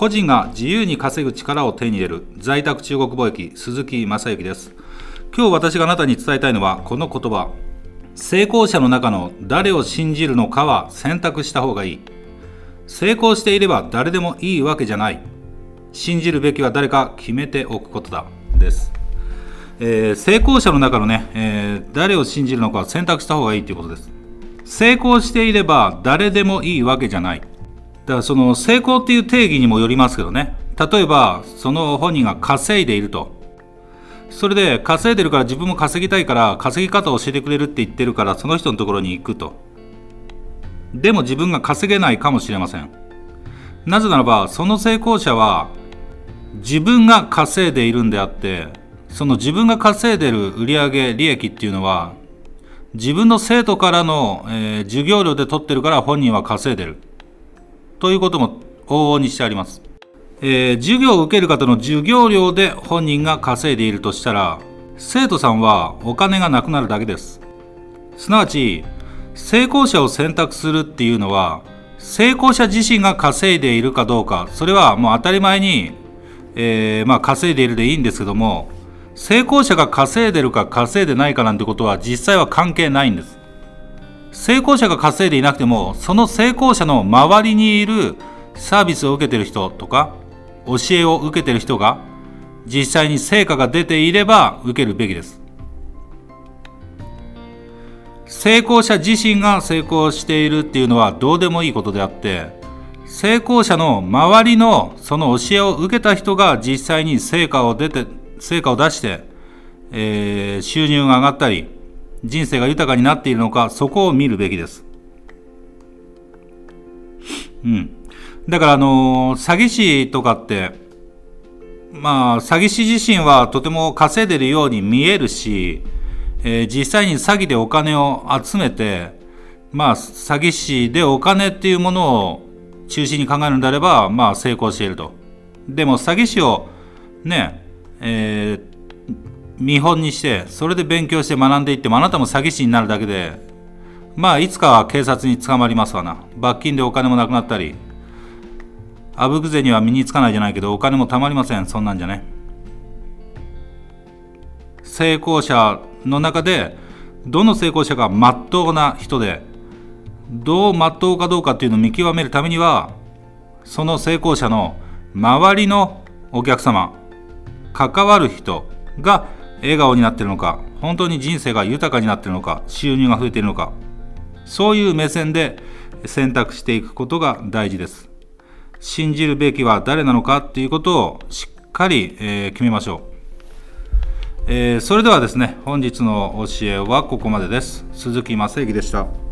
個人が自由に稼ぐ力を手に入れる。在宅中国貿易鈴木正幸です。今日私があなたに伝えたいのはこの言葉。成功者の中の誰を信じるのかは選択した方がいい。成功していれば誰でもいいわけじゃない。信じるべきは誰か決めておくことだ。です、えー、成功者の中のね、えー、誰を信じるのか選択した方がいいということです。成功していれば誰でもいいわけじゃない。だからその成功っていう定義にもよりますけどね。例えばその本人が稼いでいると。それで稼いでるから自分も稼ぎたいから稼ぎ方を教えてくれるって言ってるからその人のところに行くと。でも自分が稼げないかもしれません。なぜならばその成功者は自分が稼いでいるんであってその自分が稼いでる売上利益っていうのは自分の生徒からの、えー、授業料で取ってるから本人は稼いでる。ということも往々にしてあります、えー、授業を受ける方の授業料で本人が稼いでいるとしたら生徒さんはお金がなくなるだけです。すなわち成功者を選択するっていうのは成功者自身が稼いでいるかどうかそれはもう当たり前に、えー、まあ、稼いでいるでいいんですけども成功者が稼いでるか稼いでないかなんてことは実際は関係ないんです。成功者が稼いでいなくてもその成功者の周りにいるサービスを受けてる人とか教えを受けてる人が実際に成果が出ていれば受けるべきです。成功者自身が成功しているっていうのはどうでもいいことであって成功者の周りのその教えを受けた人が実際に成果を出て成果を出して、えー、収入が上がったり人生が豊かになっているのかそこを見るべきです。うん、だからあの、詐欺師とかってまあ詐欺師自身はとても稼いでるように見えるしえー、実際に詐欺でお金を集めて、まあ、詐欺師でお金っていうものを中心に考えるのであれば、まあ、成功していると。でも、詐欺師をね、えー、見本にして、それで勉強して学んでいっても、あなたも詐欺師になるだけで、まあ、いつかは警察に捕まりますわな。罰金でお金もなくなったり、あぶくぜには身につかないじゃないけど、お金もたまりません。そんなんじゃね。成功者の中でどの成功者がまっとうな人でどうまっとうかどうかっていうのを見極めるためにはその成功者の周りのお客様関わる人が笑顔になってるのか本当に人生が豊かになってるのか収入が増えているのかそういう目線で選択していくことが大事です。信じるべきは誰なのかっていうことをしっかり、え、決めましょう。えー、それではですね本日の教えはここまでです。鈴木正幸でした。